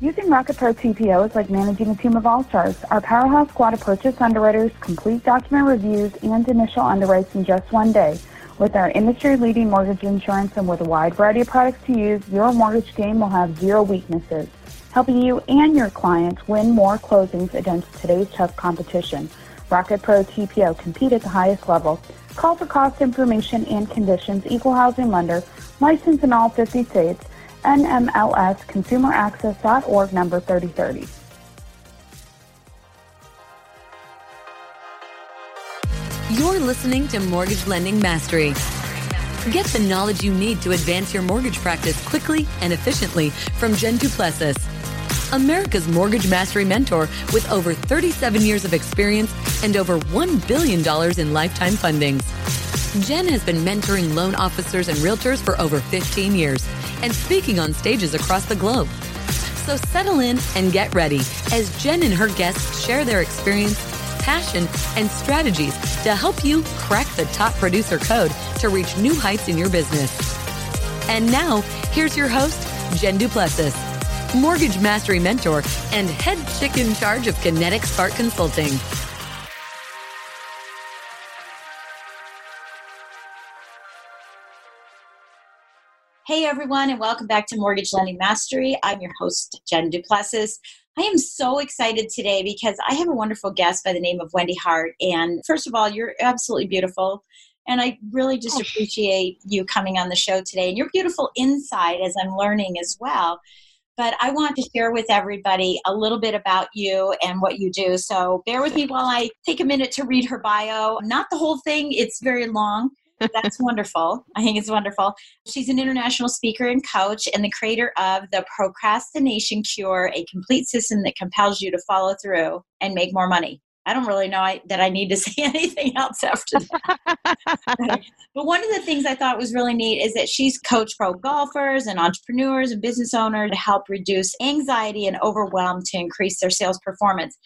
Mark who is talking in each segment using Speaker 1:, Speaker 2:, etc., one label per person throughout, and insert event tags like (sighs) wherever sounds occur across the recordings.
Speaker 1: Using Rocket Pro TPO is like managing a team of all-stars. Our powerhouse squad of purchase underwriters, complete document reviews, and initial underwrites in just one day. With our industry-leading mortgage insurance and with a wide variety of products to use, your mortgage game will have zero weaknesses, helping you and your clients win more closings against today's tough competition. Rocket Pro TPO compete at the highest level. Call for cost information and conditions. Equal housing lender, licensed in all 50 states. NMLSconsumeraccess.org number 3030.
Speaker 2: You're listening to Mortgage Lending Mastery. Get the knowledge you need to advance your mortgage practice quickly and efficiently from Jen Du Plessis, America's Mortgage Mastery mentor with over 37 years of experience and over $1 billion in lifetime fundings. Jen has been mentoring loan officers and realtors for over 15 years and speaking on stages across the globe. So settle in and get ready as Jen and her guests share their experience, passion, and strategies to help you crack the top producer code to reach new heights in your business. And now, here's your host, Jen Du Plessis, Mortgage Mastery Mentor and head chick in charge of Kinetic Spark Consulting.
Speaker 3: Hey everyone, and welcome back to Mortgage Lending Mastery. I'm your host, Jen Du Plessis. I am so excited today because I have a wonderful guest by the name of Wendy Hart. And first of all, you're absolutely beautiful. And I really just oh. appreciate you coming on the show today. And you're beautiful inside as I'm learning as well. But I want to share with everybody a little bit about you and what you do. So bear with me while I take a minute to read her bio. Not the whole thing, it's very long. That's wonderful. I think it's wonderful. She's an international speaker and coach and the creator of The Procrastination Cure, a complete system that compels you to follow through and make more money. I don't really know I, that I need to (laughs) say anything else after that. (laughs) but one of the things I thought was really neat is that she's coached pro golfers and entrepreneurs and business owners to help reduce anxiety and overwhelm to increase their sales performance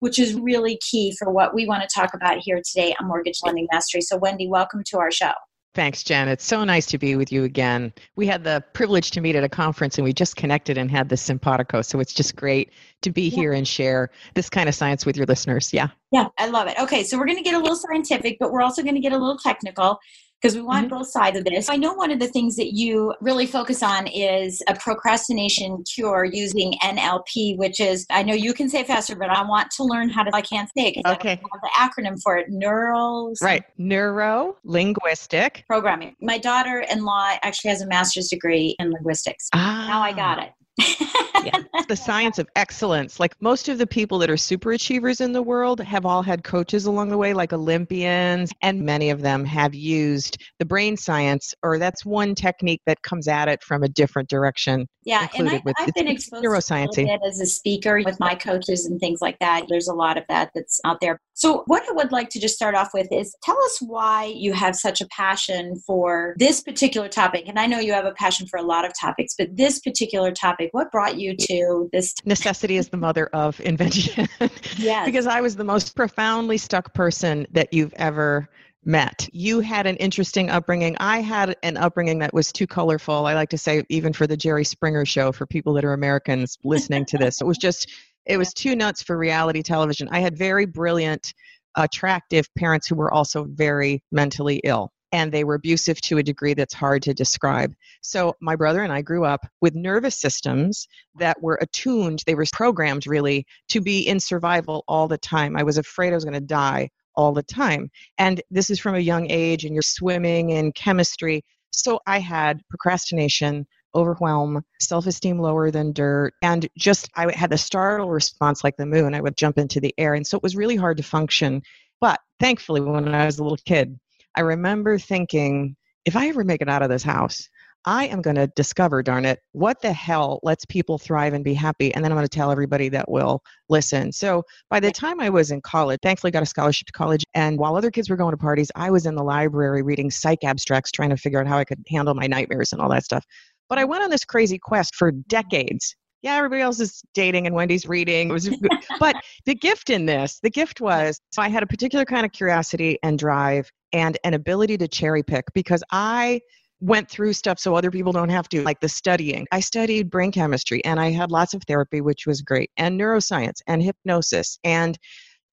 Speaker 3: which is really key for what we want to talk about here today on Mortgage Lending Mastery. So, Wendy, welcome to our show.
Speaker 4: Thanks, Jen. It's so nice to be with you again. We had the privilege to meet at a conference and we just connected and had this simpatico. So it's just great to be yeah. here and share this kind of science with your listeners. Yeah.
Speaker 3: Yeah, I love it. Okay, so we're going to get a little scientific, but we're also going to get a little technical because we want mm-hmm. both sides of this. I know one of the things that you really focus on is a procrastination cure using NLP, which is, I know you can say faster, but I want to learn how to, I can't say it because okay. I have the acronym for it. Neural.
Speaker 4: Right. Neuro linguistic
Speaker 3: programming. My daughter in law actually has a master's degree in linguistics. Ah. Now I got it
Speaker 4: yeah. The science of excellence. Like most of the people that are super achievers in the world have all had coaches along the way, like Olympians, and many of them have used the brain science, or that's one technique that comes at it from a different direction.
Speaker 3: Yeah, and I, have been exposed neuroscience to as a speaker with my coaches and things like that. There's a lot of that that's out there. So, what I would like to just start off with is tell us why you have such a passion for this particular topic. And I know you have a passion for a lot of topics, but this particular topic, what brought you to this?
Speaker 4: Necessity is the mother of invention. (laughs) yes. because I was the most profoundly stuck person that you've ever met. You had an interesting upbringing. I had an upbringing that was too colorful. I like to say, even for the Jerry Springer show, for people that are Americans listening to this, it was just it was too nuts for reality television. I had very brilliant, attractive parents who were also very mentally ill. And they were abusive to a degree that's hard to describe. So, my brother and I grew up with nervous systems that were attuned, they were programmed really to be in survival all the time. I was afraid I was going to die all the time. And this is from a young age, and you're swimming in chemistry. So, I had procrastination, overwhelm, self esteem lower than dirt, and just I had the startle response like the moon. I would jump into the air. And so it was really hard to function. But thankfully, when I was a little kid, I remember thinking, if I ever make it out of this house, I am going to discover, darn it, what the hell lets people thrive and be happy. And then I'm going to tell everybody that will listen. So by the time I was in college, thankfully got a scholarship to college. And while other kids were going to parties, I was in the library reading psych abstracts, trying to figure out how I could handle my nightmares and all that stuff. But I went on this crazy quest for decades yeah, everybody else is dating and Wendy's reading. It was (laughs) but the gift in this, the gift was so I had a particular kind of curiosity and drive and an ability to cherry pick because I went through stuff so other people don't have to, like the studying. I studied brain chemistry and I had lots of therapy, which was great, and neuroscience and hypnosis and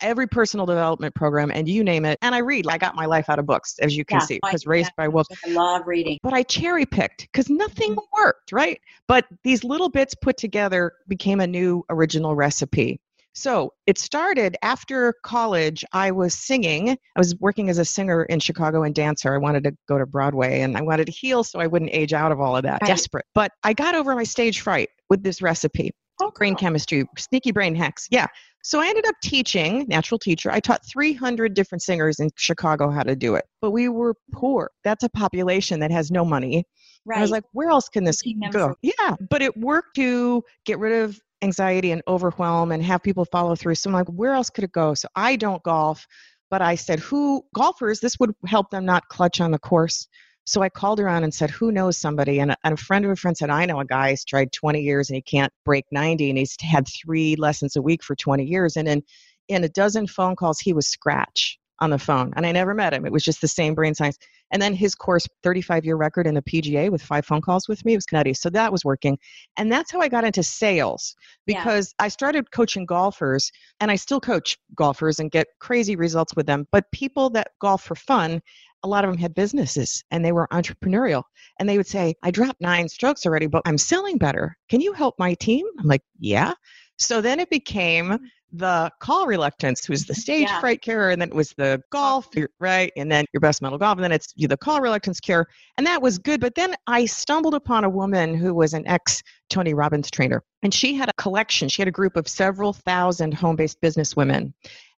Speaker 4: every personal development program and you name it. And I read. I got my life out of books, as you can yeah, see, because raised by wolves.
Speaker 3: I love reading.
Speaker 4: But I cherry picked because nothing mm-hmm. worked, right? But these little bits put together became a new original recipe. So it started after college. I was singing. I was working as a singer in Chicago and dancer. I wanted to go to Broadway and I wanted to heal so I wouldn't age out of all of that. Right. Desperate. But I got over my stage fright with this recipe. Oh, brain chemistry, sneaky brain hacks. Yeah. So I ended up teaching, natural teacher. I taught 300 different singers in Chicago how to do it. But we were poor. That's a population that has no money. Right. I was like, where else can this go? Yeah. But it worked to get rid of anxiety and overwhelm and have people follow through. So I'm like, where else could it go? So I don't golf, but I said, who golfers, this would help them not clutch on the course. So I called around and said, who knows somebody? And a, and a friend of a friend said, I know a guy who's tried 20 years and he can't break 90 and he's had three lessons a week for 20 years. And in, in a dozen phone calls, he was scratch on the phone. And I never met him. It was just the same brain science. And then his course, 35 year record in the PGA with five phone calls with me, it was nutty. So that was working. And that's how I got into sales because yeah. I started coaching golfers and I still coach golfers and get crazy results with them. But people that golf for fun a lot of them had businesses and they were entrepreneurial. And they would say, I dropped nine strokes already, but I'm selling better. Can you help my team? I'm like, yeah. So then it became mm-hmm. the call reluctance, who's the stage yeah. fright cure, and then it was the golf, right? And then your best mental golf, and then it's the call reluctance cure. And that was good. But then I stumbled upon a woman who was an ex Tony Robbins trainer, and she had a collection. She had a group of several thousand home based business women.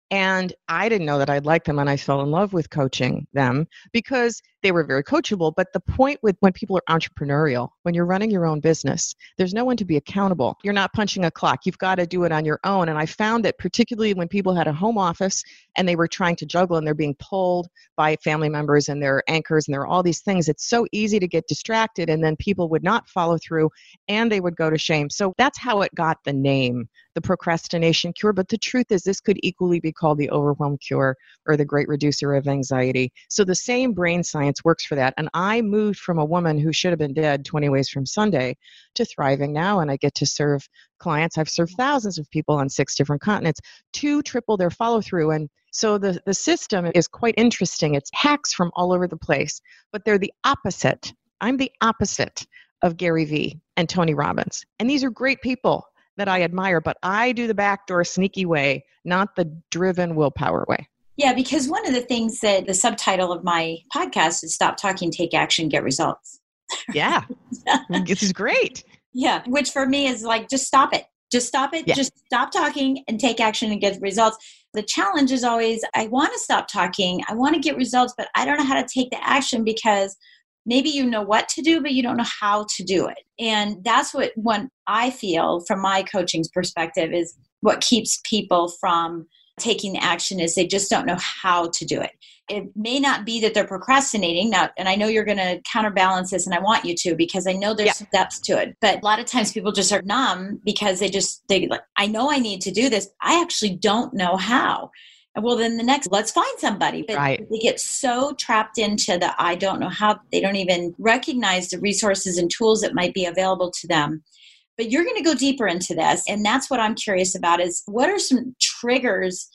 Speaker 4: And I didn't know that I'd like them, and I fell in love with coaching them because they were very coachable. But the point with when people are entrepreneurial, when you're running your own business, there's no one to be accountable. You're not punching a clock. You've got to do it on your own. And I found that particularly when people had a home office and they were trying to juggle and they're being pulled by family members and their anchors and there are all these things, it's so easy to get distracted and then people would not follow through and they would go to shame. So that's how it got the name, the procrastination cure. But the truth is, this could equally be called the overwhelm cure or the great reducer of anxiety. So the same brain science science works for that. And I moved from a woman who should have been dead 20 ways from Sunday to thriving now. And I get to serve clients. I've served thousands of people on six different continents to triple their follow through. And so the, the system is quite interesting. It's hacks from all over the place, but they're the opposite. I'm the opposite of Gary Vee and Tony Robbins. And these are great people that I admire, but I do the backdoor sneaky way, not the driven willpower way.
Speaker 3: Yeah, because one of the things that the subtitle of my podcast is Stop Talking, Take Action, Get Results.
Speaker 4: Yeah. (laughs) this is great.
Speaker 3: Yeah, which for me is like just stop it. Just stop it. Yeah. Just stop talking and take action and get results. The challenge is always I want to stop talking, I want to get results, but I don't know how to take the action because maybe you know what to do, but you don't know how to do it. And that's what one I feel from my coaching's perspective is what keeps people from taking action is they just don't know how to do it. It may not be that they're procrastinating now, and I know you're going to counterbalance this, and I want you to because I know there's yeah. depth to it. But a lot of times people just are numb because they just they like, I know I need to do this. I actually don't know how. And well, then the next, let's find somebody. But right. they get so trapped into the I don't know how. They don't even recognize the resources and tools that might be available to them but you're going to go deeper into this and that's what i'm curious about is what are some triggers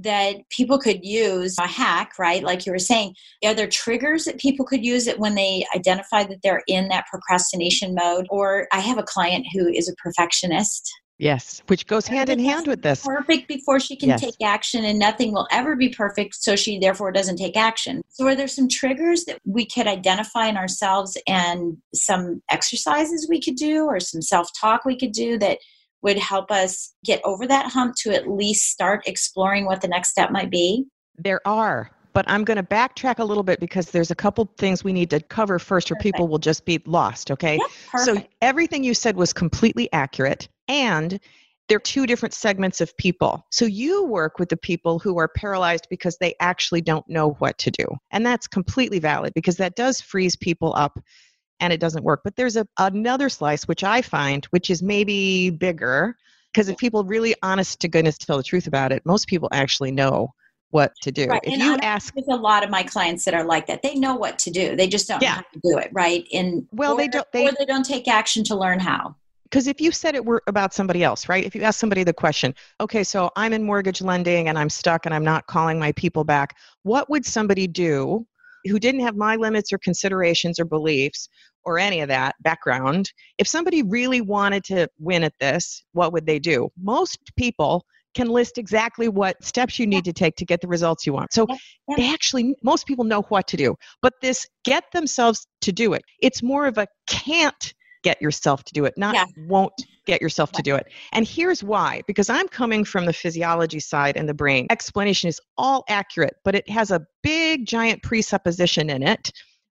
Speaker 3: that people could use a hack right like you were saying are there triggers that people could use it when they identify that they're in that procrastination mode or i have a client who is a perfectionist
Speaker 4: Yes, which goes hand in hand with this.
Speaker 3: Perfect before she can yes. take action, and nothing will ever be perfect, so she therefore doesn't take action. So, are there some triggers that we could identify in ourselves and some exercises we could do, or some self talk we could do that would help us get over that hump to at least start exploring what the next step might be?
Speaker 4: There are. but I'm going to backtrack a little bit because there's a couple things we need to cover first, or Perfect. people will just be lost. Okay.
Speaker 3: Yep,
Speaker 4: so everything you said was completely accurate. And there are two different segments of people. So you work with the people who are paralyzed because they actually don't know what to do. And that's completely valid because that does freeze people up and it doesn't work. But there's a, another slice, which I find, which is maybe bigger, because if people really honest to goodness tell the truth about it, most people actually know what to do.
Speaker 3: Right.
Speaker 4: If
Speaker 3: and
Speaker 4: you ask
Speaker 3: there's a lot of my clients that are like that. They know what to do. They just don't yeah. know how to do it, right? And
Speaker 4: well,
Speaker 3: or,
Speaker 4: they don't they,
Speaker 3: or they don't take action to learn how.
Speaker 4: Because if you said it were about somebody else, right? If you ask somebody the question, okay, so I'm in mortgage lending and I'm stuck and I'm not calling my people back, what would somebody do who didn't have my limits or considerations or beliefs or any of that background, if somebody really wanted to win at this, what would they do? Most people can list exactly what steps you need to take to get the results you want. So they actually, most people know what to do. But this get themselves to do it, it's more of a can't get yourself to do it, not yeah. won't get yourself to do it. And here's why because I'm coming from the physiology side and the brain. Explanation is all accurate, but it has a big, giant presupposition in it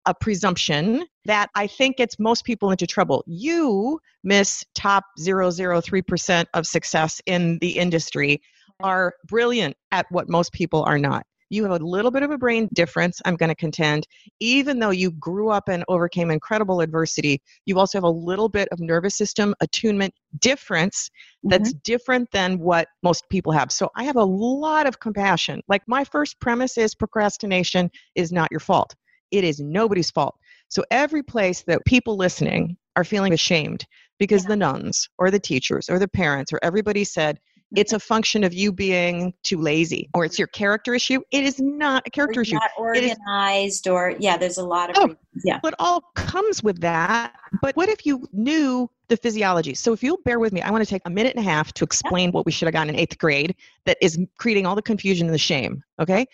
Speaker 4: a presumption that I think gets most people into trouble. You miss top 003% of success in the industry are brilliant at what most people are not. You have a little bit of a brain difference, I'm going to contend. Even though you grew up and overcame incredible adversity, you also have a little bit of nervous system attunement difference that's mm-hmm. different than what most people have. So I have a lot of compassion. Like my first premise is procrastination is not your fault. It is nobody's fault. So every place that people listening are feeling ashamed because yeah. the nuns or the teachers or the parents or everybody said it's a function of you being too lazy or it's your character issue. It is not a character issue.
Speaker 3: Not organized or yeah, there's a lot of
Speaker 4: oh,
Speaker 3: yeah.
Speaker 4: It all comes with that. But what if you knew the physiology? So if you'll bear with me, I want to take a minute and a half to explain yeah. what we should have gotten in eighth grade that is creating all the confusion and the shame. Okay.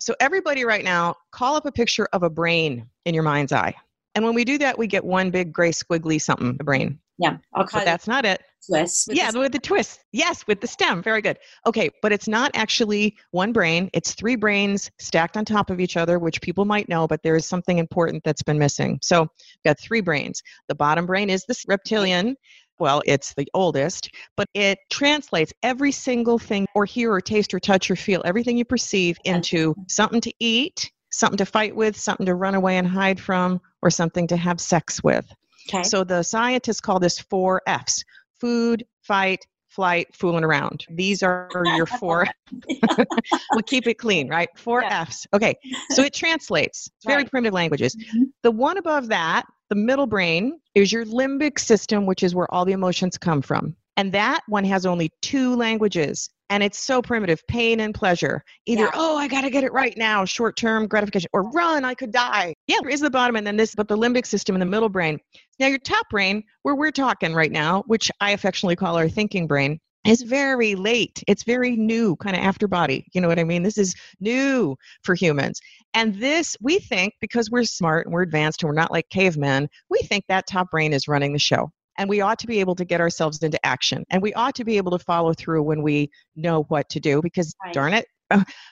Speaker 4: So, everybody right now, call up a picture of a brain in your mind's eye. And when we do that, we get one big gray squiggly something, a brain.
Speaker 3: Yeah,
Speaker 4: I'll call but that's not it.
Speaker 3: Twist.
Speaker 4: With yeah, the with the twist. Yes, with the stem. Very good. Okay, but it's not actually one brain. It's three brains stacked on top of each other, which people might know, but there is something important that's been missing. So, we've got three brains. The bottom brain is this reptilian well, it's the oldest, but it translates every single thing or hear or taste or touch or feel, everything you perceive into something to eat, something to fight with, something to run away and hide from, or something to have sex with. Okay. So the scientists call this four F's food, fight, flight, fooling around. These are your four. (laughs) (laughs) we'll keep it clean, right? Four yeah. F's. Okay. So it translates. It's very right. primitive languages. Mm-hmm. The one above that the middle brain is your limbic system, which is where all the emotions come from. And that one has only two languages. And it's so primitive pain and pleasure. Either, yeah. oh, I got to get it right now, short term gratification, or run, I could die. Yeah, there is the bottom and then this, but the limbic system in the middle brain. Now, your top brain, where we're talking right now, which I affectionately call our thinking brain, is very late. It's very new, kind of after body. You know what I mean? This is new for humans. And this, we think, because we're smart and we're advanced and we're not like cavemen, we think that top brain is running the show. And we ought to be able to get ourselves into action. And we ought to be able to follow through when we know what to do because, right. darn it, (laughs)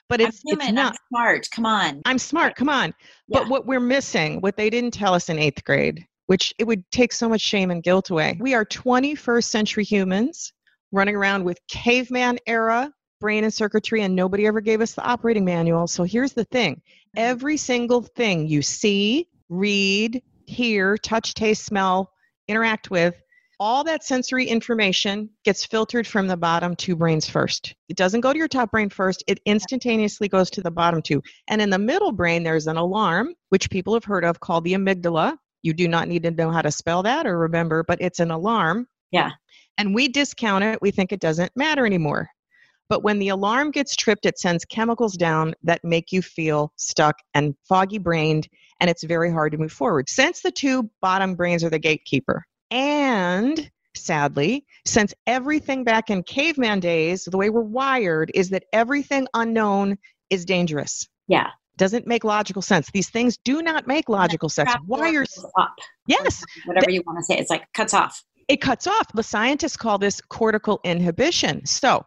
Speaker 4: but it's,
Speaker 3: human,
Speaker 4: it's not
Speaker 3: I'm smart. Come on.
Speaker 4: I'm smart. Come on. Yeah. But what we're missing, what they didn't tell us in eighth grade, which it would take so much shame and guilt away. We are 21st century humans running around with caveman era brain and circuitry, and nobody ever gave us the operating manual. So here's the thing mm-hmm. every single thing you see, read, hear, touch, taste, smell, interact with, all that sensory information gets filtered from the bottom two brains first. It doesn't go to your top brain first, it instantaneously goes to the bottom two. And in the middle brain, there's an alarm, which people have heard of called the amygdala. You do not need to know how to spell that or remember, but it's an alarm.
Speaker 3: Yeah.
Speaker 4: And we discount it. We think it doesn't matter anymore. But when the alarm gets tripped, it sends chemicals down that make you feel stuck and foggy brained, and it's very hard to move forward. Since the two bottom brains are the gatekeeper, and sadly, since everything back in caveman days, the way we're wired is that everything unknown is dangerous.
Speaker 3: Yeah.
Speaker 4: Doesn't make logical sense. These things do not make logical sense. Wires
Speaker 3: up.
Speaker 4: Yes.
Speaker 3: Whatever you want to say. It's like cuts off.
Speaker 4: It cuts off. The scientists call this cortical inhibition. So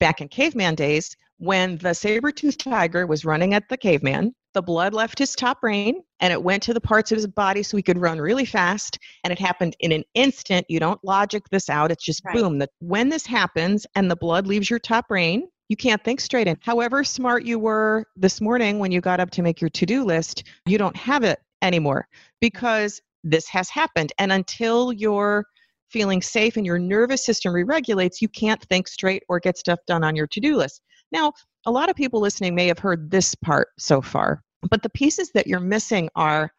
Speaker 4: back in caveman days, when the saber-toothed tiger was running at the caveman, the blood left his top brain and it went to the parts of his body so he could run really fast. And it happened in an instant. You don't logic this out. It's just right. boom. That when this happens and the blood leaves your top brain, you can't think straight. And however smart you were this morning when you got up to make your to do list, you don't have it anymore because this has happened. And until you're feeling safe and your nervous system re regulates, you can't think straight or get stuff done on your to do list. Now, a lot of people listening may have heard this part so far, but the pieces that you're missing are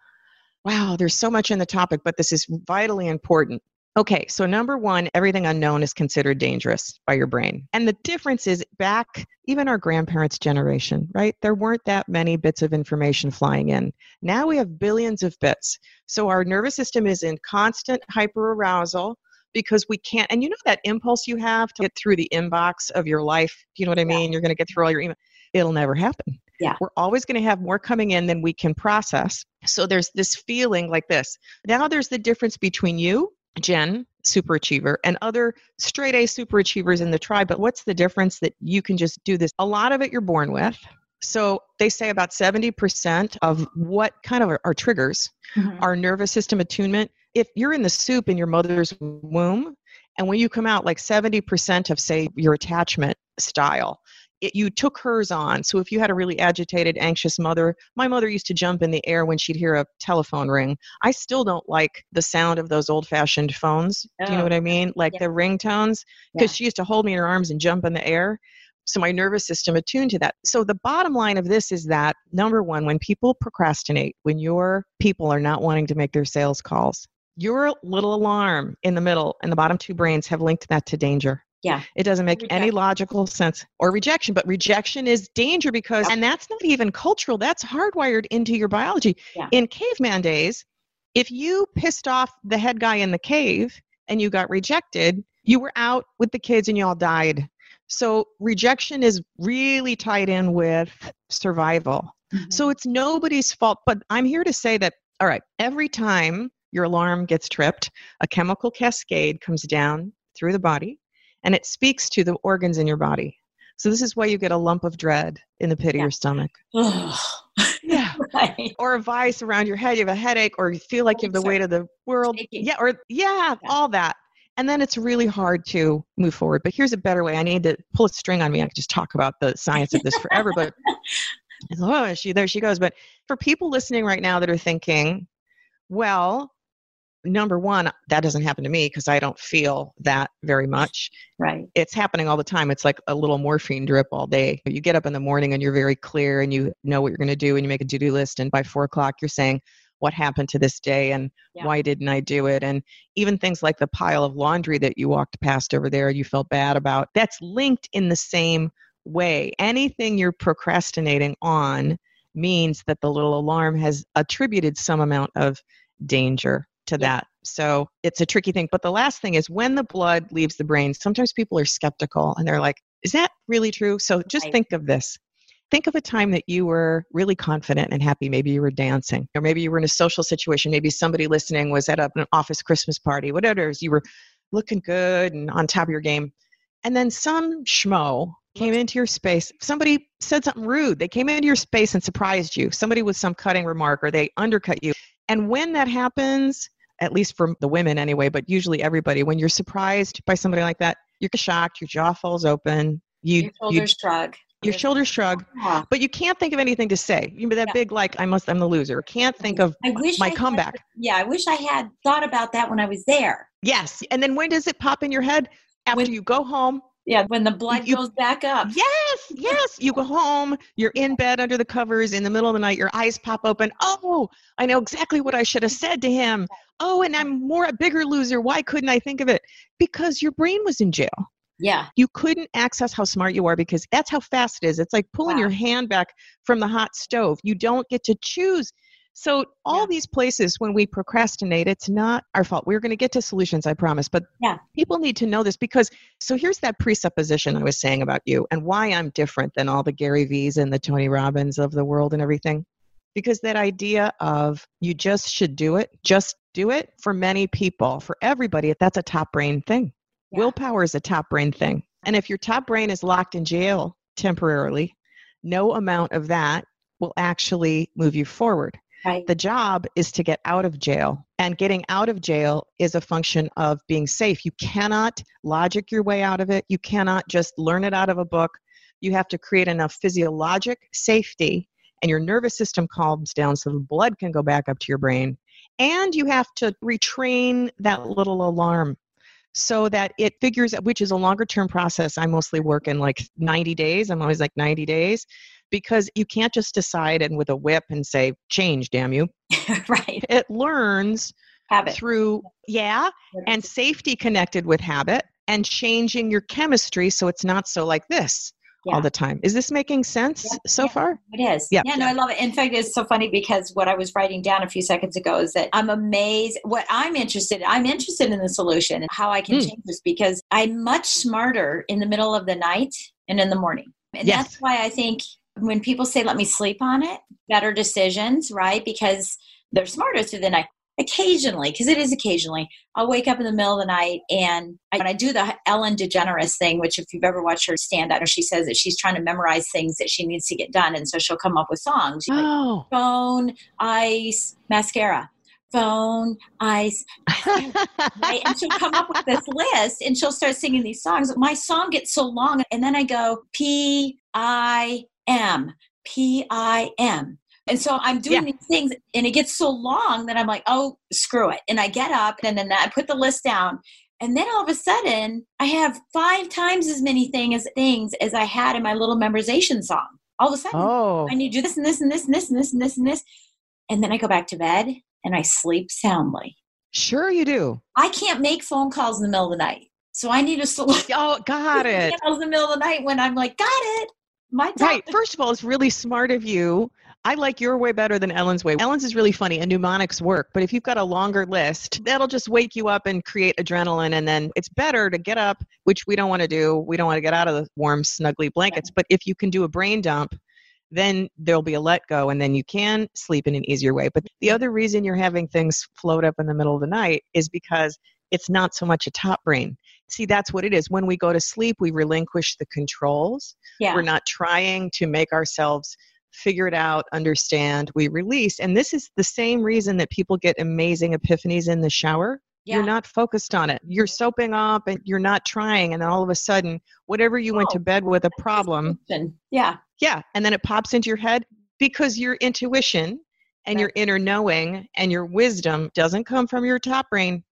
Speaker 4: wow, there's so much in the topic, but this is vitally important. Okay, so number one, everything unknown is considered dangerous by your brain. And the difference is back, even our grandparents' generation, right? There weren't that many bits of information flying in. Now we have billions of bits. So our nervous system is in constant hyperarousal because we can't and you know that impulse you have to get through the inbox of your life you know what i mean yeah. you're going to get through all your email it'll never happen
Speaker 3: yeah
Speaker 4: we're always going to have more coming in than we can process so there's this feeling like this now there's the difference between you jen super achiever, and other straight a super achievers in the tribe but what's the difference that you can just do this? A lot of it you're born with. So they say about 70% of what kind of are, triggers mm-hmm. our nervous system attunement. If you're in the soup in your mother's womb and when you come out like 70% of say your attachment style it, you took hers on so if you had a really agitated anxious mother my mother used to jump in the air when she'd hear a telephone ring i still don't like the sound of those old fashioned phones oh. do you know oh, what i oh, mean like yeah. the ringtones because yeah. she used to hold me in her arms and jump in the air so my nervous system attuned to that. So the bottom line of this is that number one, when people procrastinate, when your people are not wanting to make their sales calls, your little alarm in the middle and the bottom two brains have linked that to danger.
Speaker 3: Yeah.
Speaker 4: It doesn't make rejection. any logical sense or rejection, but rejection is danger because, and that's not even cultural, that's hardwired into your biology. Yeah. In caveman days, if you pissed off the head guy in the cave and you got rejected, you were out with the kids and you all died. So rejection is really tied in with survival. Mm-hmm. So it's nobody's fault. But I'm here to say that, all right, every time your alarm gets tripped, a chemical cascade comes down through the body and it speaks to the organs in your body. So this is why you get a lump of dread in the pit yeah. of your stomach. (sighs) yeah. Right. Or a vice around your head, you have a headache, or you feel like you have the weight of the world. Yeah, or yeah, yeah, all that. And then it's really hard to move forward. But here's a better way. I need to pull a string on me. I could just talk about the science of this forever, but (laughs) oh, she there she goes. But for people listening right now that are thinking, well, number one, that doesn't happen to me because I don't feel that very much.
Speaker 3: Right.
Speaker 4: It's happening all the time. It's like a little morphine drip all day. You get up in the morning and you're very clear and you know what you're going to do and you make a to do list. And by four o'clock, you're saying, what happened to this day and yeah. why didn't I do it? And even things like the pile of laundry that you walked past over there, you felt bad about, that's linked in the same way. Anything you're procrastinating on means that the little alarm has attributed some amount of danger to yeah. that. So it's a tricky thing. But the last thing is when the blood leaves the brain, sometimes people are skeptical and they're like, is that really true? So just right. think of this. Think of a time that you were really confident and happy. Maybe you were dancing, or maybe you were in a social situation. Maybe somebody listening was at an office Christmas party, whatever it is. You were looking good and on top of your game. And then some schmo came into your space. Somebody said something rude. They came into your space and surprised you. Somebody with some cutting remark or they undercut you. And when that happens, at least for the women anyway, but usually everybody, when you're surprised by somebody like that, you're shocked, your jaw falls open. You,
Speaker 3: your shoulders you, shrug.
Speaker 4: Your shoulders shrug, yeah. but you can't think of anything to say. You know that yeah. big like I must I'm the loser. Can't think of I wish my I comeback.
Speaker 3: Had, yeah, I wish I had thought about that when I was there.
Speaker 4: Yes, and then when does it pop in your head? After when, you go home,
Speaker 3: yeah, when the blood you, goes back up.
Speaker 4: Yes, yes. You go home, you're in bed under the covers in the middle of the night, your eyes pop open. Oh, I know exactly what I should have said to him. Oh, and I'm more a bigger loser. Why couldn't I think of it? Because your brain was in jail.
Speaker 3: Yeah.
Speaker 4: You couldn't access how smart you are because that's how fast it is. It's like pulling wow. your hand back from the hot stove. You don't get to choose so all yeah. these places when we procrastinate, it's not our fault. We're going to get to solutions, I promise. But
Speaker 3: yeah.
Speaker 4: people need to know this because so here's that presupposition I was saying about you and why I'm different than all the Gary Vee's and the Tony Robbins of the world and everything. Because that idea of you just should do it, just do it for many people, for everybody, that's a top brain thing. Yeah. Willpower is a top brain thing. And if your top brain is locked in jail temporarily. No amount of that will actually move you forward.
Speaker 3: Right.
Speaker 4: The job is to get out of jail. And getting out of jail is a function of being safe. You cannot logic your way out of it. You cannot just learn it out of a book. You have to create enough physiologic safety and your nervous system calms down so the blood can go back up to your brain. And you have to retrain that little alarm so that it figures out, which is a longer term process. I mostly work in like 90 days. I'm always like 90 days because you can't just decide and with a whip and say change damn you (laughs)
Speaker 3: right
Speaker 4: it learns
Speaker 3: habit
Speaker 4: through yeah and safety connected with habit and changing your chemistry so it's not so like this yeah. all the time. Is this making sense yeah, so
Speaker 3: yeah,
Speaker 4: far?
Speaker 3: It is. Yeah. Yeah, no, I love it. In fact, it's so funny because what I was writing down a few seconds ago is that I'm amazed. What I'm interested in, I'm interested in the solution and how I can mm. change this because I'm much smarter in the middle of the night and in the morning. And yes. that's why I think when people say let me sleep on it better decisions right because they're smarter through the night occasionally because it is occasionally i'll wake up in the middle of the night and I, when i do the ellen degeneres thing which if you've ever watched her stand up she says that she's trying to memorize things that she needs to get done and so she'll come up with songs
Speaker 4: oh.
Speaker 3: like, phone ice mascara phone ice (laughs) right? and she'll come up with this list and she'll start singing these songs my song gets so long and then i go p i M, P I M. And so I'm doing yeah. these things and it gets so long that I'm like, oh, screw it. And I get up and then I put the list down. And then all of a sudden, I have five times as many thing as, things as I had in my little memorization song. All of a sudden,
Speaker 4: oh.
Speaker 3: I need to do this and this and this and this and this and this and this. And then I go back to bed and I sleep soundly.
Speaker 4: Sure, you do.
Speaker 3: I can't make phone calls in the middle of the night. So I need to select. (laughs)
Speaker 4: Oh, got it.
Speaker 3: in the middle of the night when I'm like, got it. My
Speaker 4: right. First of all, it's really smart of you. I like your way better than Ellen's way. Ellen's is really funny and mnemonics work, but if you've got a longer list, that'll just wake you up and create adrenaline. And then it's better to get up, which we don't want to do. We don't want to get out of the warm, snuggly blankets. But if you can do a brain dump, then there'll be a let go and then you can sleep in an easier way. But the other reason you're having things float up in the middle of the night is because it's not so much a top brain. See that's what it is. When we go to sleep we relinquish the controls.
Speaker 3: Yeah.
Speaker 4: we're not trying to make ourselves figure it out understand we release. And this is the same reason that people get amazing epiphanies in the shower. Yeah. you're not focused on it. You're soaping up and you're not trying and then all of a sudden whatever you oh, went to bed with a problem
Speaker 3: yeah.
Speaker 4: Yeah and then it pops into your head because your intuition and right. your inner knowing and your wisdom doesn't come from your top brain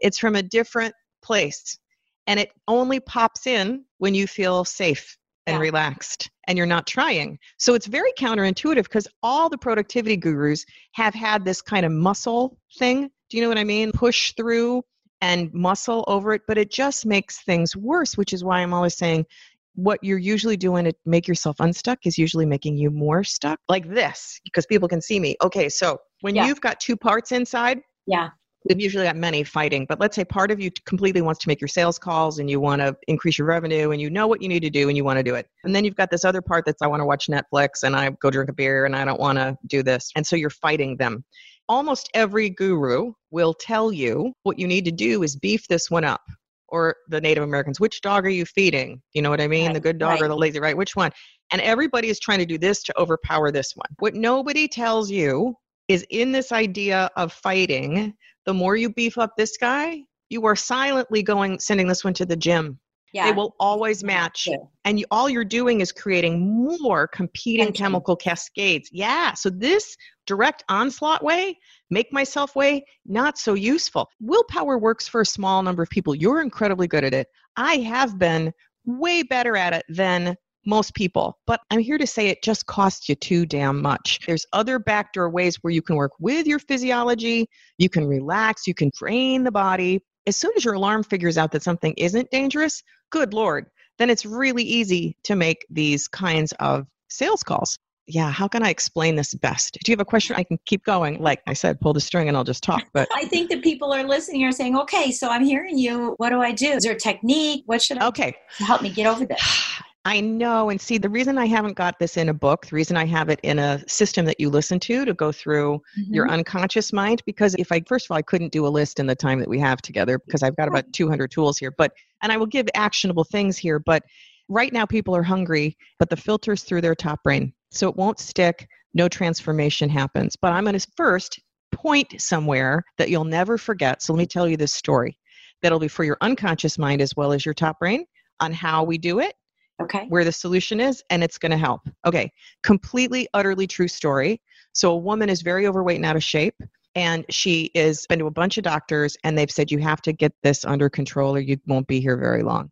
Speaker 4: it's from a different place and it only pops in when you feel safe and yeah. relaxed and you're not trying. So it's very counterintuitive because all the productivity gurus have had this kind of muscle thing. Do you know what I mean? Push through and muscle over it, but it just makes things worse, which is why I'm always saying what you're usually doing to make yourself unstuck is usually making you more stuck like this because people can see me. Okay, so when yeah. you've got two parts inside,
Speaker 3: yeah
Speaker 4: we've usually got many fighting but let's say part of you completely wants to make your sales calls and you want to increase your revenue and you know what you need to do and you want to do it. And then you've got this other part that's i want to watch netflix and i go drink a beer and i don't want to do this. And so you're fighting them. Almost every guru will tell you what you need to do is beef this one up. Or the native americans which dog are you feeding? You know what i mean? Right, the good dog right. or the lazy right? Which one? And everybody is trying to do this to overpower this one. What nobody tells you is in this idea of fighting the more you beef up this guy, you are silently going sending this one to the gym. Yeah. They will always match. Yeah. And you, all you're doing is creating more competing Tension. chemical cascades. Yeah. So this direct onslaught way, make myself way, not so useful. Willpower works for a small number of people. You're incredibly good at it. I have been way better at it than most people. But I'm here to say it just costs you too damn much. There's other backdoor ways where you can work with your physiology, you can relax, you can train the body. As soon as your alarm figures out that something isn't dangerous, good lord, then it's really easy to make these kinds of sales calls. Yeah, how can I explain this best? Do you have a question? I can keep going. Like I said, pull the string and I'll just talk. But
Speaker 3: I think that people are listening are saying, okay, so I'm hearing you. What do I do? Is there a technique? What should I
Speaker 4: okay.
Speaker 3: help me get over this? (sighs) (sighs) (sighs)
Speaker 4: I know. And see, the reason I haven't got this in a book, the reason I have it in a system that you listen to to go through mm-hmm. your unconscious mind, because if I, first of all, I couldn't do a list in the time that we have together because I've got about 200 tools here, but, and I will give actionable things here, but Right now, people are hungry, but the filter's through their top brain. So it won't stick, no transformation happens. But I'm going to first point somewhere that you'll never forget. So let me tell you this story that'll be for your unconscious mind as well as your top brain on how we do it,
Speaker 3: okay,
Speaker 4: where the solution is, and it's going to help. Okay, completely, utterly true story. So a woman is very overweight and out of shape and she is been to a bunch of doctors and they've said you have to get this under control or you won't be here very long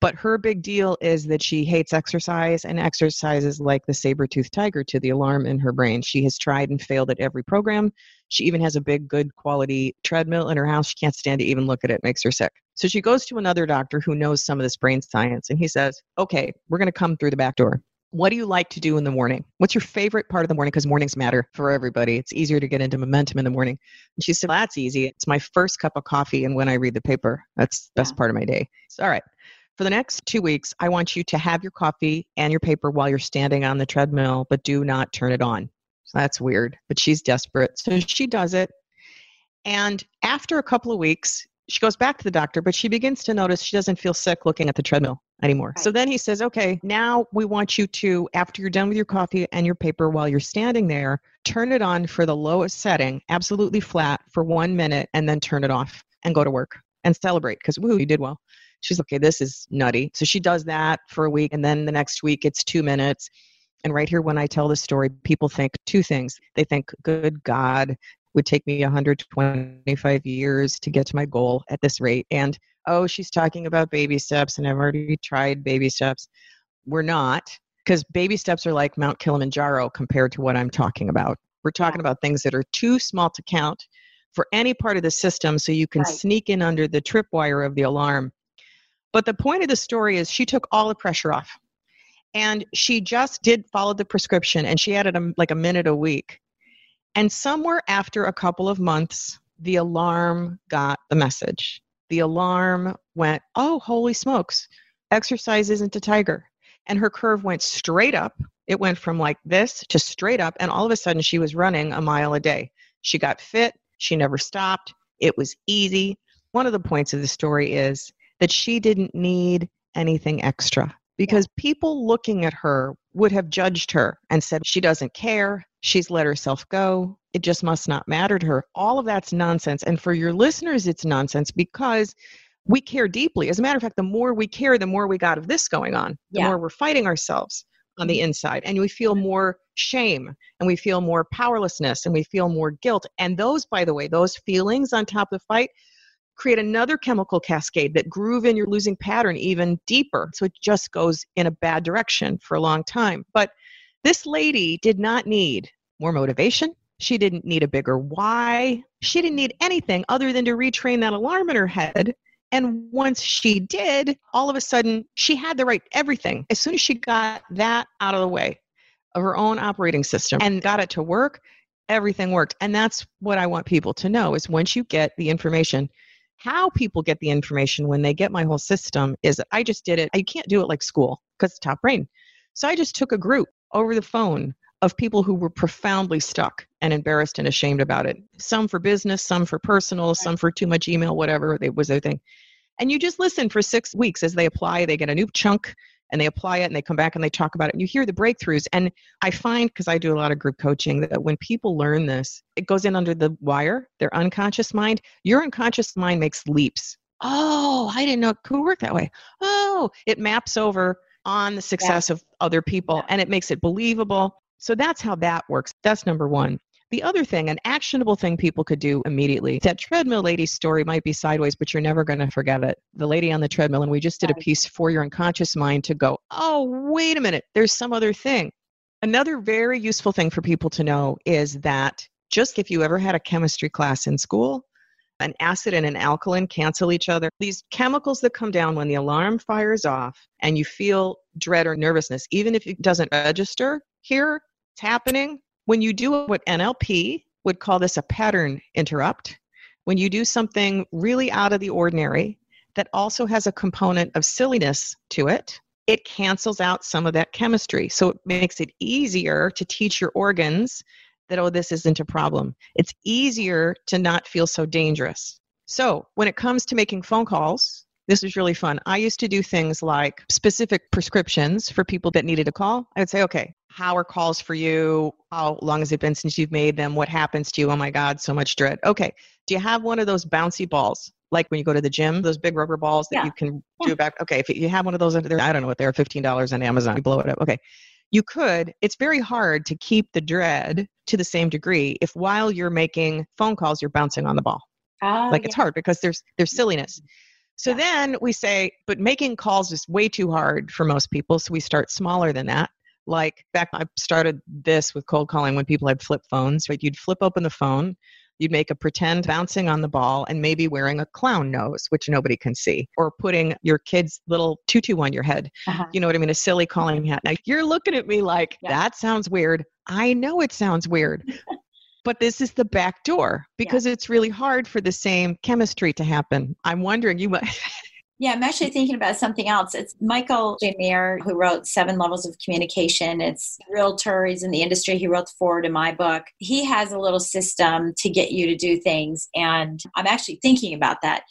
Speaker 4: but her big deal is that she hates exercise and exercises like the saber-toothed tiger to the alarm in her brain she has tried and failed at every program she even has a big good quality treadmill in her house she can't stand to even look at it, it makes her sick so she goes to another doctor who knows some of this brain science and he says okay we're going to come through the back door what do you like to do in the morning? What's your favorite part of the morning? Because mornings matter for everybody. It's easier to get into momentum in the morning. And she said, That's easy. It's my first cup of coffee and when I read the paper. That's the best yeah. part of my day. So, all right. For the next two weeks, I want you to have your coffee and your paper while you're standing on the treadmill, but do not turn it on. So that's weird, but she's desperate. So she does it. And after a couple of weeks, she goes back to the doctor, but she begins to notice she doesn't feel sick looking at the treadmill anymore. Right. So then he says, okay, now we want you to, after you're done with your coffee and your paper, while you're standing there, turn it on for the lowest setting, absolutely flat for one minute, and then turn it off and go to work and celebrate because, woo, you did well. She's okay, this is nutty. So she does that for a week, and then the next week it's two minutes. And right here, when I tell the story, people think two things. They think, good God, would take me 125 years to get to my goal at this rate. And oh, she's talking about baby steps, and I've already tried baby steps. We're not, because baby steps are like Mount Kilimanjaro compared to what I'm talking about. We're talking about things that are too small to count for any part of the system so you can right. sneak in under the tripwire of the alarm. But the point of the story is she took all the pressure off. And she just did follow the prescription and she added a, um, like a minute a week. And somewhere after a couple of months, the alarm got the message. The alarm went, oh, holy smokes, exercise isn't a tiger. And her curve went straight up. It went from like this to straight up. And all of a sudden, she was running a mile a day. She got fit. She never stopped. It was easy. One of the points of the story is that she didn't need anything extra because people looking at her would have judged her and said she doesn't care, she's let herself go, it just must not matter to her. All of that's nonsense. And for your listeners, it's nonsense because we care deeply. As a matter of fact, the more we care, the more we got of this going on, the yeah. more we're fighting ourselves on the mm-hmm. inside. And we feel more shame and we feel more powerlessness and we feel more guilt. And those, by the way, those feelings on top of the fight create another chemical cascade that groove in your losing pattern even deeper. So it just goes in a bad direction for a long time. But this lady did not need more motivation. She didn't need a bigger why. She didn't need anything other than to retrain that alarm in her head. And once she did, all of a sudden, she had the right everything. As soon as she got that out of the way of her own operating system and got it to work, everything worked. And that's what I want people to know is once you get the information, how people get the information when they get my whole system is I just did it. I can't do it like school because it's top brain. So I just took a group over the phone of people who were profoundly stuck and embarrassed and ashamed about it. Some for business, some for personal, some for too much email, whatever it was their thing. And you just listen for six weeks as they apply. They get a new chunk and they apply it and they come back and they talk about it and you hear the breakthroughs. And i find because i do a lot of group coaching that when people learn this it goes in under the wire their unconscious mind. Your unconscious mind makes leaps. Oh i didn't know it could work that way. Oh it maps over on the success yeah. of other people yeah. and it makes it believable. So that's how that works. That's number one the other thing, an actionable thing people could do immediately, that treadmill lady story might be sideways, but you're never going to forget it. The lady on the treadmill, and we just did a piece for your unconscious mind to go, oh, wait a minute, there's some other thing. Another very useful thing for people to know is that just if you ever had a chemistry class in school, an acid and an alkaline cancel each other. These chemicals that come down when the alarm fires off and you feel dread or nervousness, even if it doesn't register here, it's happening, when you do what NLP would call this a pattern interrupt, when you do something really out of the ordinary that also has a component of silliness to it, it cancels out some of that chemistry. So it makes it easier to teach your organs that, oh, this isn't a problem. It's easier to not feel so dangerous. So when it comes to making phone calls This was really fun. I used to do things like specific prescriptions for people that needed a call. I would say, okay, how are calls for you? How long has it been since you've made them? What happens to you? Oh my God, so much dread. Okay, do you have one of those bouncy balls? Like when you go to the gym, those big rubber balls that yeah. you can yeah. do back. Okay, if you have one of those, under there, I don't know what they're $15 on Amazon. You blow it up. Okay. You could, it's very hard to keep the dread to the same degree if while you're making phone calls, you're bouncing on the ball. Uh, like yeah. it's hard because there's there's silliness. So yeah. then we say, but making calls is way too hard for most people. So we start smaller than that. Like back, I started this with cold calling when people had flip phones, right? You'd flip open the phone, you'd make a pretend bouncing on the ball and maybe wearing a clown nose, which nobody can see, or putting your kid's little tutu on your head. Uh-huh. You know what I mean? A silly calling hat. Now you're looking at me like, yeah. that sounds weird. I know it sounds weird. But this is the back door because yeah. it's really hard for the same chemistry to happen. I'm wondering, you might. (laughs)
Speaker 3: Yeah, I'm actually thinking about something else. It's Michael J. Maher who wrote Seven Levels of Communication. It's realtor, he's in the industry. He wrote the forward in my book. He has a little system to get you to do things. And I'm actually thinking about that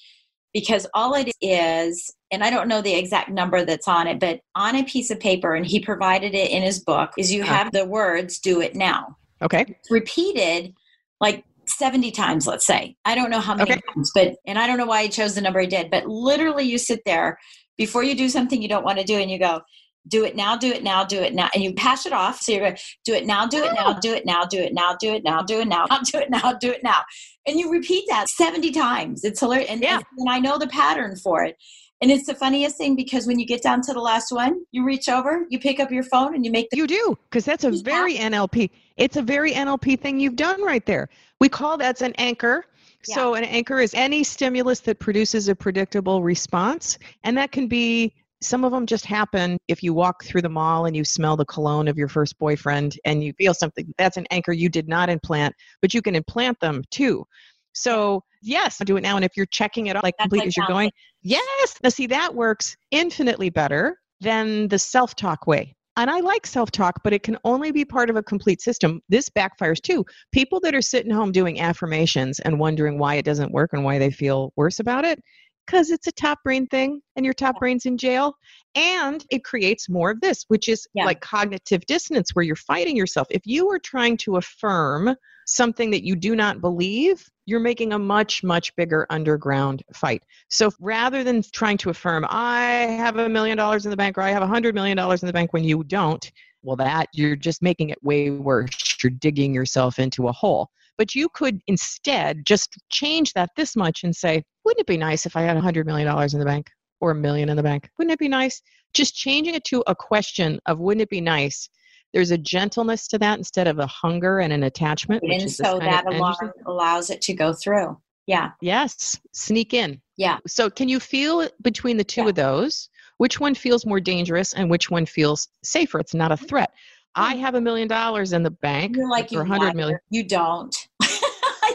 Speaker 3: because all it is, and I don't know the exact number that's on it, but on a piece of paper, and he provided it in his book, is you uh-huh. have the words, do it now.
Speaker 4: Okay.
Speaker 3: Repeated like 70 times, let's say. I don't know how many okay. times, but, and I don't know why he chose the number he did, but literally you sit there before you do something you don't want to do and you go, do it now, do it now, do it now. And you pass it off. So you're going, oh. do it now, do it now, do it now, do it now, do it now, do it now, do it now, do it now. And you repeat that 70 times. It's hilarious. And, yeah. and I know the pattern for it. And it's the funniest thing because when you get down to the last one, you reach over, you pick up your phone, and you make the.
Speaker 4: You do, because that's a very NLP. It's a very NLP thing you've done right there. We call that's an anchor. Yeah. So, an anchor is any stimulus that produces a predictable response. And that can be some of them just happen if you walk through the mall and you smell the cologne of your first boyfriend and you feel something. That's an anchor you did not implant, but you can implant them too. So yes, do it now. And if you're checking it out like complete like as you're going, yes. Now see that works infinitely better than the self-talk way. And I like self talk, but it can only be part of a complete system. This backfires too. People that are sitting home doing affirmations and wondering why it doesn't work and why they feel worse about it, because it's a top brain thing and your top brain's in jail. And it creates more of this, which is yeah. like cognitive dissonance where you're fighting yourself. If you are trying to affirm something that you do not believe, you're making a much, much bigger underground fight. So rather than trying to affirm, I have a million dollars in the bank or I have a hundred million dollars in the bank when you don't, well, that you're just making it way worse. You're digging yourself into a hole. But you could instead just change that this much and say, wouldn't it be nice if I had a hundred million dollars in the bank or a million in the bank? Wouldn't it be nice? Just changing it to a question of wouldn't it be nice there's a gentleness to that instead of a hunger and an attachment.
Speaker 3: And so that alarm allows it to go through. Yeah.
Speaker 4: Yes. Sneak in.
Speaker 3: Yeah.
Speaker 4: So can you feel between the two yeah. of those? Which one feels more dangerous and which one feels safer? It's not a mm-hmm. threat. I mm-hmm. have a million dollars in the bank
Speaker 3: you're like
Speaker 4: a hundred million.
Speaker 3: You don't. (laughs)
Speaker 4: you're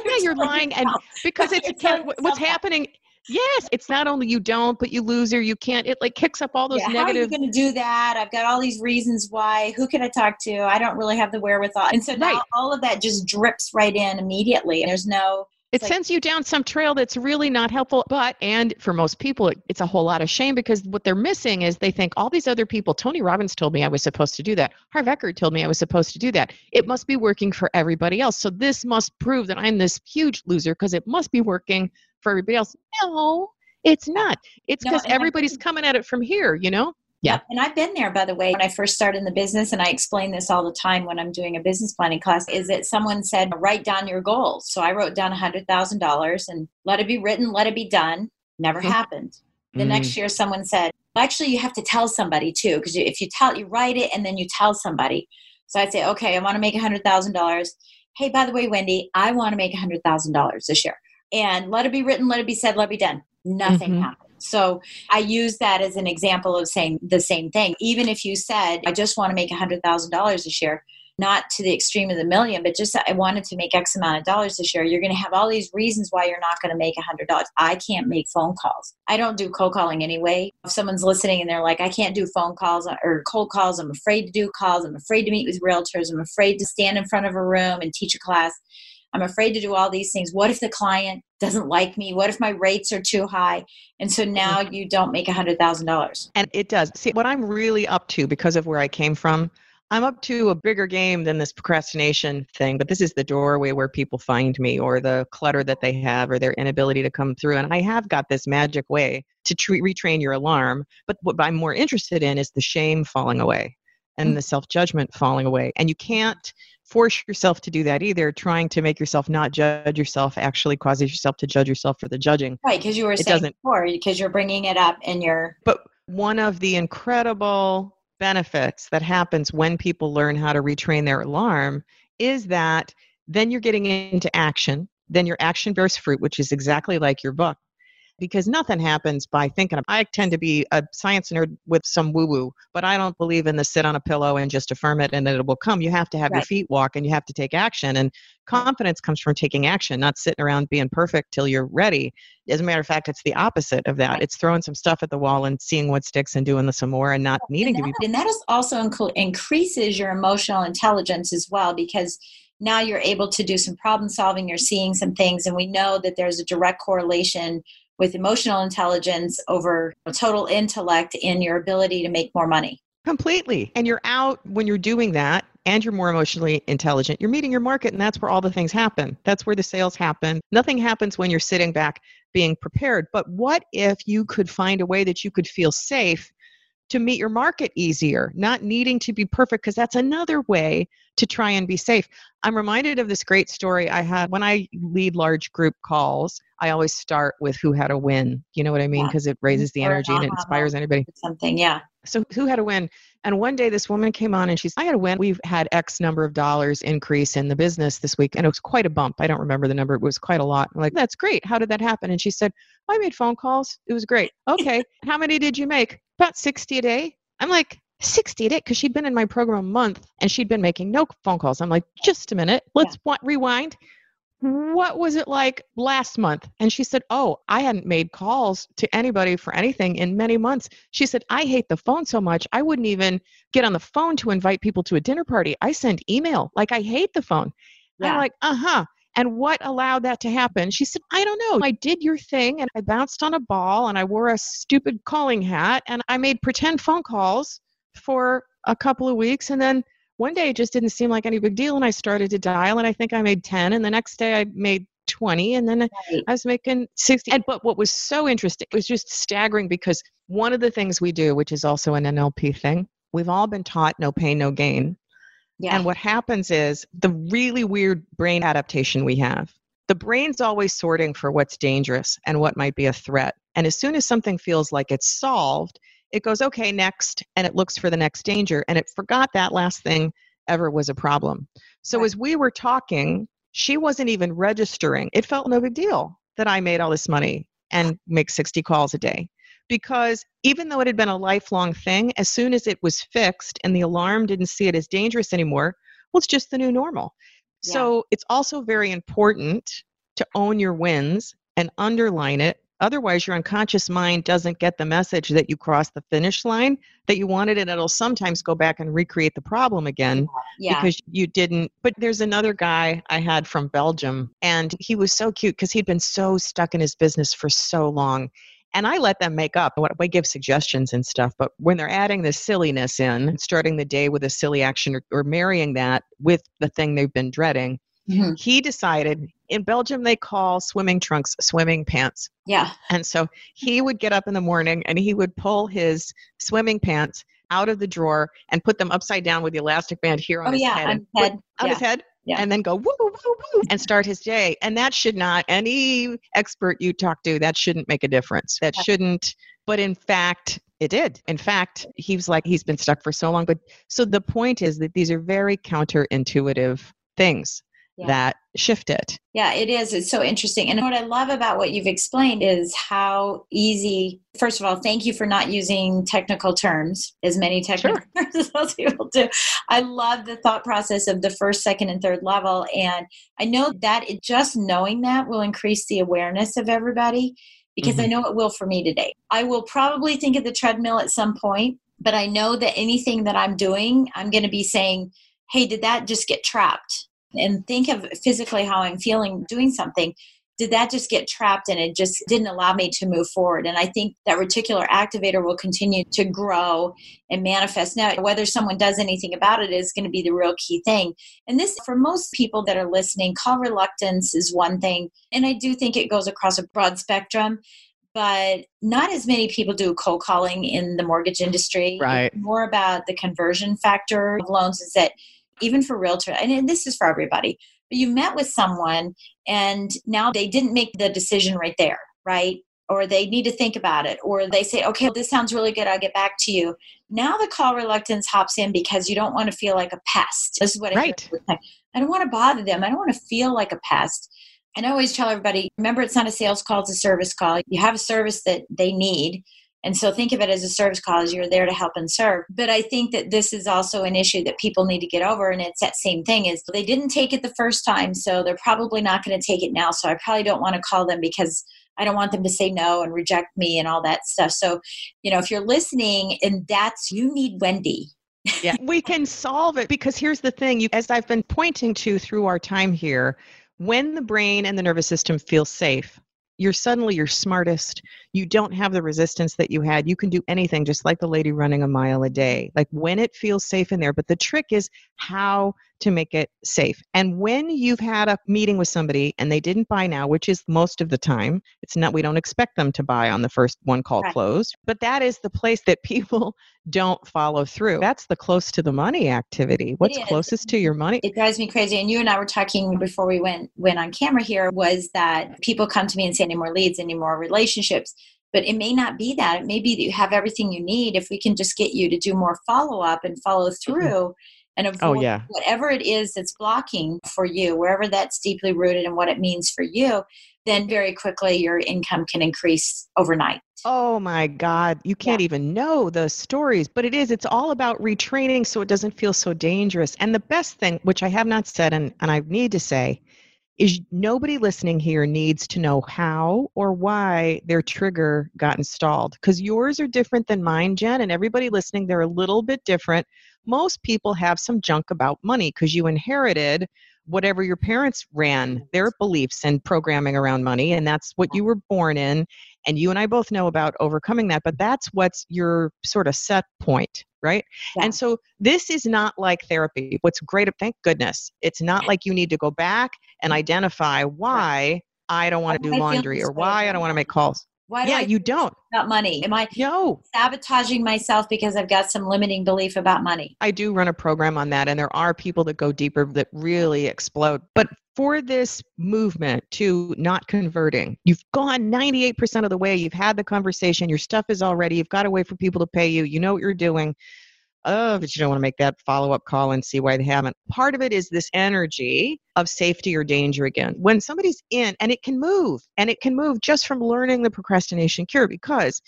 Speaker 4: yeah, you're lying, and because it's what's happening Yes, it's not only you don't, but you lose or you can't. It like kicks up all those
Speaker 3: yeah,
Speaker 4: negative.
Speaker 3: How are you going to do that? I've got all these reasons why. Who can I talk to? I don't really have the wherewithal, and so now right. all of that just drips right in immediately. There's no.
Speaker 4: It like, sends you down some trail that's really not helpful. But, and for most people, it's a whole lot of shame because what they're missing is they think all these other people, Tony Robbins told me I was supposed to do that. Harv Eker told me I was supposed to do that. It must be working for everybody else. So this must prove that I'm this huge loser because it must be working for everybody else. No, it's not. It's because no, everybody's coming at it from here, you know?
Speaker 3: Yeah. And I've been there, by the way, when I first started in the business, and I explain this all the time when I'm doing a business planning class, is that someone said, write down your goals. So I wrote down $100,000 and let it be written, let it be done. Never mm-hmm. happened. The mm. next year, someone said, actually, you have to tell somebody too, because if you tell, you write it and then you tell somebody. So I'd say, okay, I want to make $100,000. Hey, by the way, Wendy, I want to make $100,000 this year. And let it be written, let it be said, let it be done nothing mm-hmm. happened. So I use that as an example of saying the same thing. Even if you said, I just want to make $100,000 this year, not to the extreme of the million, but just I wanted to make X amount of dollars this year, you're going to have all these reasons why you're not going to make $100. I can't make phone calls. I don't do cold calling anyway. If someone's listening and they're like, I can't do phone calls or cold calls, I'm afraid to do calls, I'm afraid to meet with realtors, I'm afraid to stand in front of a room and teach a class. I'm afraid to do all these things. What if the client doesn't like me? What if my rates are too high? And so now mm-hmm. you don't make a $100,000.
Speaker 4: And it does. See, what I'm really up to because of where I came from, I'm up to a bigger game than this procrastination thing, but this is the doorway where people find me or the clutter that they have or their inability to come through. And I have got this magic way to retrain your alarm. But what I'm more interested in is the shame falling away and mm-hmm. the self judgment falling away. And you can't force yourself to do that either. Trying to make yourself not judge yourself actually causes yourself to judge yourself for the judging.
Speaker 3: Right, because you were it saying doesn't, before, because you're bringing it up in your.
Speaker 4: But one of the incredible benefits that happens when people learn how to retrain their alarm is that then you're getting into action. Then your action bears fruit, which is exactly like your book because nothing happens by thinking. I tend to be a science nerd with some woo woo, but I don't believe in the sit on a pillow and just affirm it and it will come. You have to have right. your feet walk and you have to take action. And confidence comes from taking action, not sitting around being perfect till you're ready. As a matter of fact, it's the opposite of that. Right. It's throwing some stuff at the wall and seeing what sticks and doing the some more and not needing
Speaker 3: and
Speaker 4: that,
Speaker 3: to be. And that is also inc- increases your emotional intelligence as well because now you're able to do some problem solving you're seeing some things and we know that there's a direct correlation with emotional intelligence over total intellect in your ability to make more money.
Speaker 4: Completely. And you're out when you're doing that and you're more emotionally intelligent. You're meeting your market, and that's where all the things happen. That's where the sales happen. Nothing happens when you're sitting back being prepared. But what if you could find a way that you could feel safe to meet your market easier, not needing to be perfect, because that's another way to try and be safe. I'm reminded of this great story I had when I lead large group calls. I always start with who had a win. You know what I mean? Because yeah. it raises the energy and it inspires anybody.
Speaker 3: Something, yeah.
Speaker 4: So, who had a win? And one day, this woman came on and she's, I had a win. We've had X number of dollars increase in the business this week. And it was quite a bump. I don't remember the number. It was quite a lot. I'm like, that's great. How did that happen? And she said, I made phone calls. It was great. Okay. How many did you make? About 60 a day. I'm like, 60 a day because she'd been in my program a month and she'd been making no phone calls. I'm like, just a minute, let's yeah. rewind. What was it like last month? And she said, Oh, I hadn't made calls to anybody for anything in many months. She said, I hate the phone so much. I wouldn't even get on the phone to invite people to a dinner party. I send email. Like, I hate the phone. Yeah. I'm like, Uh huh. And what allowed that to happen? She said, I don't know. I did your thing and I bounced on a ball and I wore a stupid calling hat and I made pretend phone calls for a couple of weeks. And then one day it just didn't seem like any big deal. And I started to dial and I think I made 10. And the next day I made 20 and then right. I was making 60. And, but what was so interesting, it was just staggering because one of the things we do, which is also an NLP thing, we've all been taught no pain, no gain. Yeah. And what happens is the really weird brain adaptation we have. The brain's always sorting for what's dangerous and what might be a threat. And as soon as something feels like it's solved, it goes, okay, next, and it looks for the next danger. And it forgot that last thing ever was a problem. So right. as we were talking, she wasn't even registering. It felt no big deal that I made all this money and make 60 calls a day because even though it had been a lifelong thing, as soon as it was fixed and the alarm didn't see it as dangerous anymore, well, it's just the new normal. Yeah. So it's also very important to own your wins and underline it. Otherwise, your unconscious mind doesn't get the message that you crossed the finish line that you wanted, and it'll sometimes go back and recreate the problem again yeah. because you didn't. But there's another guy I had from Belgium, and he was so cute because he'd been so stuck in his business for so long and I let them make up. I give suggestions and stuff, but when they're adding the silliness in, starting the day with a silly action or, or marrying that with the thing they've been dreading, mm-hmm. he decided in Belgium they call swimming trunks swimming pants.
Speaker 3: Yeah.
Speaker 4: And so he would get up in the morning and he would pull his swimming pants out of the drawer and put them upside down with the elastic band here on oh, his
Speaker 3: yeah,
Speaker 4: head.
Speaker 3: On, head.
Speaker 4: on
Speaker 3: yeah.
Speaker 4: his head yeah. and then go woo, woo, woo, and start his day. And that should not, any expert you talk to, that shouldn't make a difference. That shouldn't, but in fact, it did. In fact, he was like, he's been stuck for so long. But so the point is that these are very counterintuitive things yeah. that shift it.
Speaker 3: Yeah, it is. It's so interesting. And what I love about what you've explained is how easy, first of all, thank you for not using technical terms, as many technical sure. (laughs) terms as most people do. I love the thought process of the first, second, and third level. And I know that it, just knowing that will increase the awareness of everybody because mm-hmm. I know it will for me today. I will probably think of the treadmill at some point, but I know that anything that I'm doing, I'm going to be saying, hey, did that just get trapped? And think of physically how I'm feeling doing something, did that just get trapped and it just didn't allow me to move forward? And I think that reticular activator will continue to grow and manifest. Now, whether someone does anything about it is going to be the real key thing. And this, for most people that are listening, call reluctance is one thing. And I do think it goes across a broad spectrum but not as many people do cold calling in the mortgage industry.
Speaker 4: Right.
Speaker 3: It's more about the conversion factor of loans is that even for realtor, and this is for everybody, but you met with someone and now they didn't make the decision right there, right? Or they need to think about it, or they say, okay, this sounds really good, I'll get back to you. Now the call reluctance hops in because you don't want to feel like a pest. This is what
Speaker 4: right.
Speaker 3: I, I don't want to bother them. I don't want to feel like a pest. And I always tell everybody remember, it's not a sales call, it's a service call. You have a service that they need. And so think of it as a service call as you're there to help and serve. But I think that this is also an issue that people need to get over. And it's that same thing is they didn't take it the first time, so they're probably not going to take it now. So I probably don't want to call them because I don't want them to say no and reject me and all that stuff. So, you know, if you're listening and that's you need Wendy.
Speaker 4: yeah, we can solve it because here's the thing, you as I've been pointing to through our time here, when the brain and the nervous system feel safe, you're suddenly your smartest. You don't have the resistance that you had. You can do anything, just like the lady running a mile a day. Like when it feels safe in there. But the trick is how to make it safe. And when you've had a meeting with somebody and they didn't buy now, which is most of the time, it's not, we don't expect them to buy on the first one call right. closed, but that is the place that (laughs) people don't follow through. That's the close to the money activity. What's closest to your money?
Speaker 3: It drives me crazy. And you and I were talking before we went went on camera here was that people come to me and say any more leads, any more relationships. But it may not be that. It may be that you have everything you need. If we can just get you to do more follow up and follow mm-hmm. through, mm-hmm and oh, avoid oh, yeah. whatever it is that's blocking for you, wherever that's deeply rooted and what it means for you, then very quickly your income can increase overnight.
Speaker 4: Oh my God. You can't yeah. even know the stories, but it is. It's all about retraining so it doesn't feel so dangerous. And the best thing, which I have not said and, and I need to say, is nobody listening here needs to know how or why their trigger got installed because yours are different than mine, Jen, and everybody listening, they're a little bit different. Most people have some junk about money because you inherited whatever your parents ran their beliefs and programming around money and that's what you were born in and you and I both know about overcoming that but that's what's your sort of set point right? Yeah. and so this is not like therapy. What's great thank goodness it's not like you need to go back and identify why I don't want to do laundry or why I don't want to make calls
Speaker 3: why
Speaker 4: do yeah, I you don't
Speaker 3: about money? Am I
Speaker 4: no
Speaker 3: sabotaging myself because I've got some limiting belief about money?
Speaker 4: I do run a program on that, and there are people that go deeper that really explode. But for this movement to not converting, you've gone 98% of the way. You've had the conversation. Your stuff is already. You've got a way for people to pay you. You know what you're doing oh, but you don't want to make that follow up call and see why they haven't. Part of it is this energy of safety or danger again. When somebody's in, and it can move, and it can move just from learning the procrastination cure, because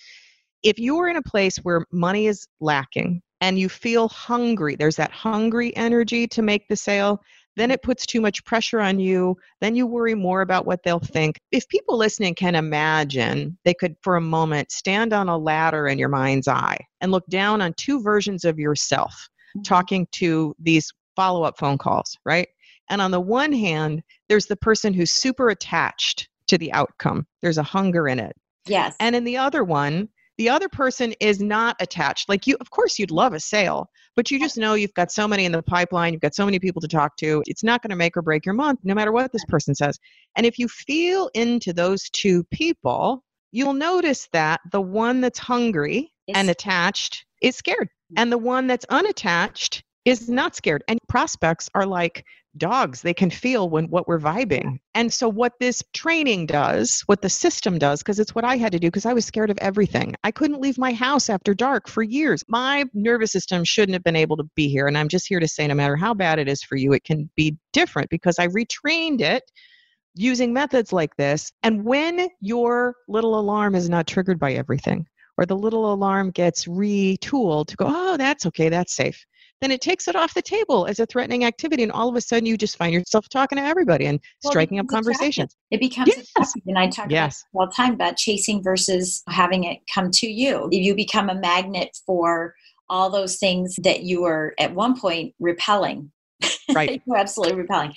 Speaker 4: if you're in a place where money is lacking and you feel hungry, there's that hungry energy to make the sale then it puts too much pressure on you. Then you worry more about what they'll think. If people listening can imagine, they could for a moment stand on a ladder in your mind's eye and look down on two versions of yourself mm-hmm. talking to these follow up phone calls, right? And on the one hand, there's the person who's super attached to the outcome, there's a hunger in it.
Speaker 3: Yes.
Speaker 4: And in the other one, the other person is not attached. Like you, of course, you'd love a sale, but you just know you've got so many in the pipeline, you've got so many people to talk to. It's not going to make or break your month, no matter what this person says. And if you feel into those two people, you'll notice that the one that's hungry and attached is scared, mm. and the one that's unattached is not scared. And prospects are like dogs they can feel when what we're vibing. And so what this training does what the system does because it's what i had to do because i was scared of everything. I couldn't leave my house after dark for years. My nervous system shouldn't have been able to be here and i'm just here to say no matter how bad it is for you it can be different because i retrained it using methods like this. And when your little alarm is not triggered by everything or the little alarm gets retooled to go oh that's okay that's safe then it takes it off the table as a threatening activity. And all of a sudden, you just find yourself talking to everybody and well, striking up conversations.
Speaker 3: It becomes yes. And I talk yes. all the time about chasing versus having it come to you. You become a magnet for all those things that you were at one point repelling
Speaker 4: Right. (laughs)
Speaker 3: You're absolutely repelling.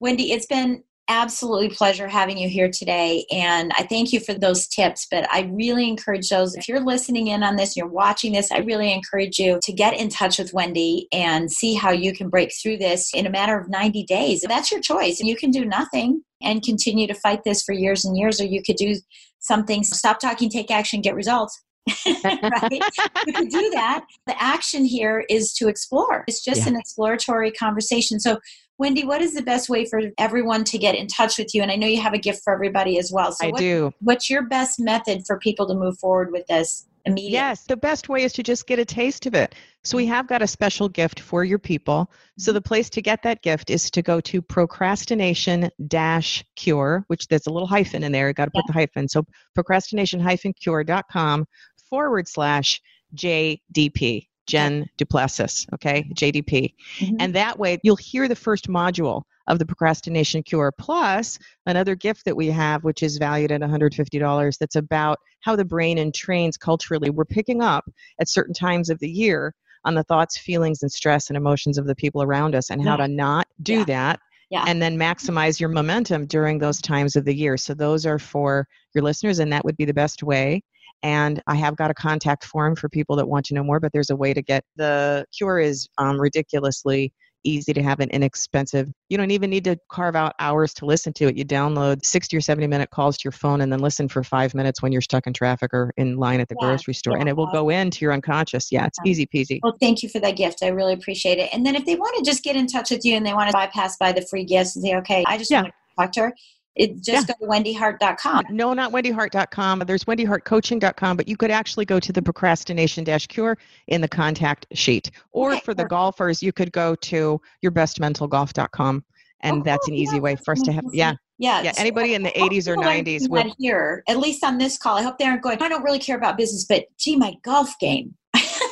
Speaker 3: Wendy, it's been absolutely pleasure having you here today and i thank you for those tips but i really encourage those if you're listening in on this you're watching this i really encourage you to get in touch with wendy and see how you can break through this in a matter of 90 days that's your choice you can do nothing and continue to fight this for years and years or you could do something stop talking take action get results (laughs) right? you can do that. The action here is to explore. It's just yeah. an exploratory conversation. So Wendy, what is the best way for everyone to get in touch with you? And I know you have a gift for everybody as well.
Speaker 4: So I
Speaker 3: what,
Speaker 4: do.
Speaker 3: What's your best method for people to move forward with this immediately?
Speaker 4: Yes, the best way is to just get a taste of it. So we have got a special gift for your people. So the place to get that gift is to go to procrastination dash cure, which there's a little hyphen in there. You got to put yeah. the hyphen. So procrastination hyphen cure.com forward slash JDP. Jen Du Plessis, okay, JDP. Mm-hmm. And that way you'll hear the first module of the procrastination cure plus another gift that we have which is valued at $150 that's about how the brain entrains culturally we're picking up at certain times of the year on the thoughts feelings and stress and emotions of the people around us and yeah. how to not do yeah. that yeah. and then maximize your momentum during those times of the year so those are for your listeners and that would be the best way and I have got a contact form for people that want to know more, but there's a way to get the cure is um, ridiculously easy to have and inexpensive. You don't even need to carve out hours to listen to it. You download 60 or 70 minute calls to your phone and then listen for five minutes when you're stuck in traffic or in line at the yeah, grocery store. Yeah. And it will go into your unconscious. Yeah, it's easy peasy.
Speaker 3: Well, thank you for that gift. I really appreciate it. And then if they want to just get in touch with you and they want to bypass by the free gifts and say, okay, I just want to talk to her, it just yeah. go to wendyhart.com.
Speaker 4: No, not wendyhart.com. There's wendyhartcoaching.com, but you could actually go to the procrastination dash cure in the contact sheet. Or okay, for the golfers, you could go to yourbestmentalgolf.com. And oh, that's an easy yeah, way for us to have, yeah.
Speaker 3: Yeah.
Speaker 4: Yeah. Anybody in the 80s or 90s
Speaker 3: would. Here, at least on this call, I hope they aren't going, I don't really care about business, but gee, my golf game.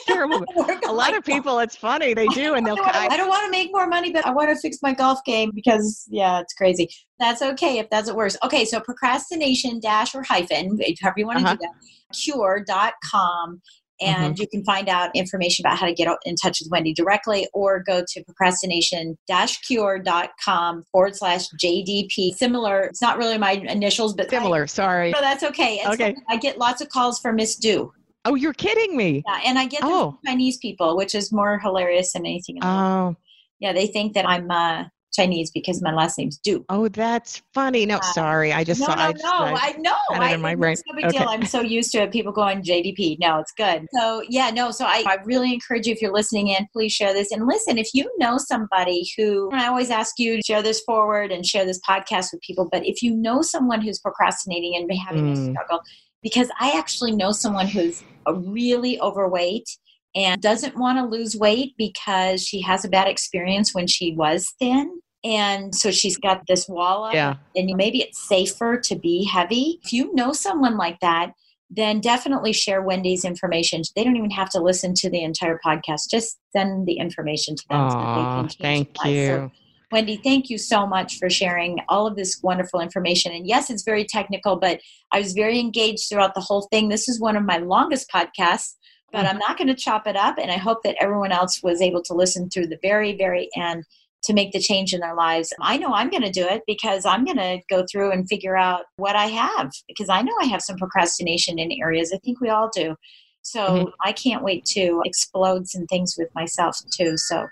Speaker 4: Terrible. (laughs) a lot of people, it's funny, they do, and they'll.
Speaker 3: I, I don't want to make more money, but I want to fix my golf game because, yeah, it's crazy. That's okay if that's what works. Okay, so procrastination dash or hyphen, however you want to uh-huh. do that, cure.com. And mm-hmm. you can find out information about how to get in touch with Wendy directly or go to procrastination dash cure.com forward slash JDP. Similar, it's not really my initials, but
Speaker 4: similar, I, sorry.
Speaker 3: No, that's okay. And okay. I get lots of calls for Miss Du.
Speaker 4: Oh, you're kidding me.
Speaker 3: Yeah, and I get them oh. Chinese people, which is more hilarious than anything else. Oh. Yeah, they think that I'm uh, Chinese because my last name's Du.
Speaker 4: Oh, that's funny. No, uh, sorry. I just
Speaker 3: no,
Speaker 4: saw
Speaker 3: no, I just, no. I, I know. I, in my brain. It's no big okay. deal. I'm so used to it. People going JDP. No, it's good. So yeah, no. So I, I really encourage you if you're listening in, please share this. And listen, if you know somebody who, I always ask you to share this forward and share this podcast with people. But if you know someone who's procrastinating and having mm. a struggle, because I actually know someone who's really overweight and doesn't want to lose weight because she has a bad experience when she was thin. And so she's got this wall up.
Speaker 4: Yeah.
Speaker 3: And maybe it's safer to be heavy. If you know someone like that, then definitely share Wendy's information. They don't even have to listen to the entire podcast. Just send the information to them.
Speaker 4: Aww, so thank you. So
Speaker 3: Wendy, thank you so much for sharing all of this wonderful information. And yes, it's very technical, but I was very engaged throughout the whole thing. This is one of my longest podcasts, but mm-hmm. I'm not going to chop it up. And I hope that everyone else was able to listen through the very, very end to make the change in their lives. I know I'm going to do it because I'm going to go through and figure out what I have because I know I have some procrastination in areas. I think we all do. So mm-hmm. I can't wait to explode some things with myself too. So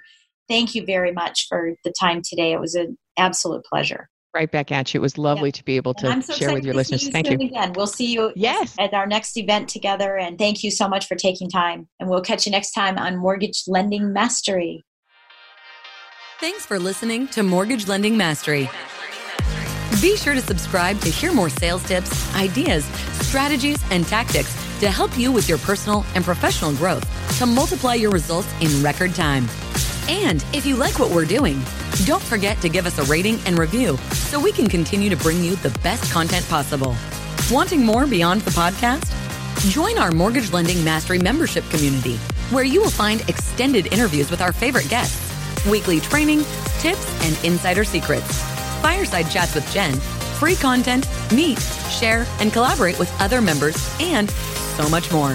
Speaker 3: thank you very much for the time today. It was an absolute pleasure.
Speaker 4: Right back at you. It was lovely to be able to so share with your listeners.
Speaker 3: You
Speaker 4: thank you.
Speaker 3: Again, we'll see you
Speaker 4: yes.
Speaker 3: at our next event together. And thank you so much for taking time. And we'll catch you next time on Mortgage Lending Mastery.
Speaker 2: Thanks for listening to Mortgage Lending Mastery. Be sure to subscribe to hear more sales tips, ideas, strategies, and tactics to help you with your personal and professional growth to multiply your results in record time. And if you like what we're doing, don't forget to give us a rating and review so we can continue to bring you the best content possible. Wanting more beyond the podcast? Join our Mortgage Lending Mastery membership community, where you will find extended interviews with our favorite guests, weekly training, tips, and insider secrets, fireside chats with Jen, free content, meet, share, and collaborate with other members, and so much more.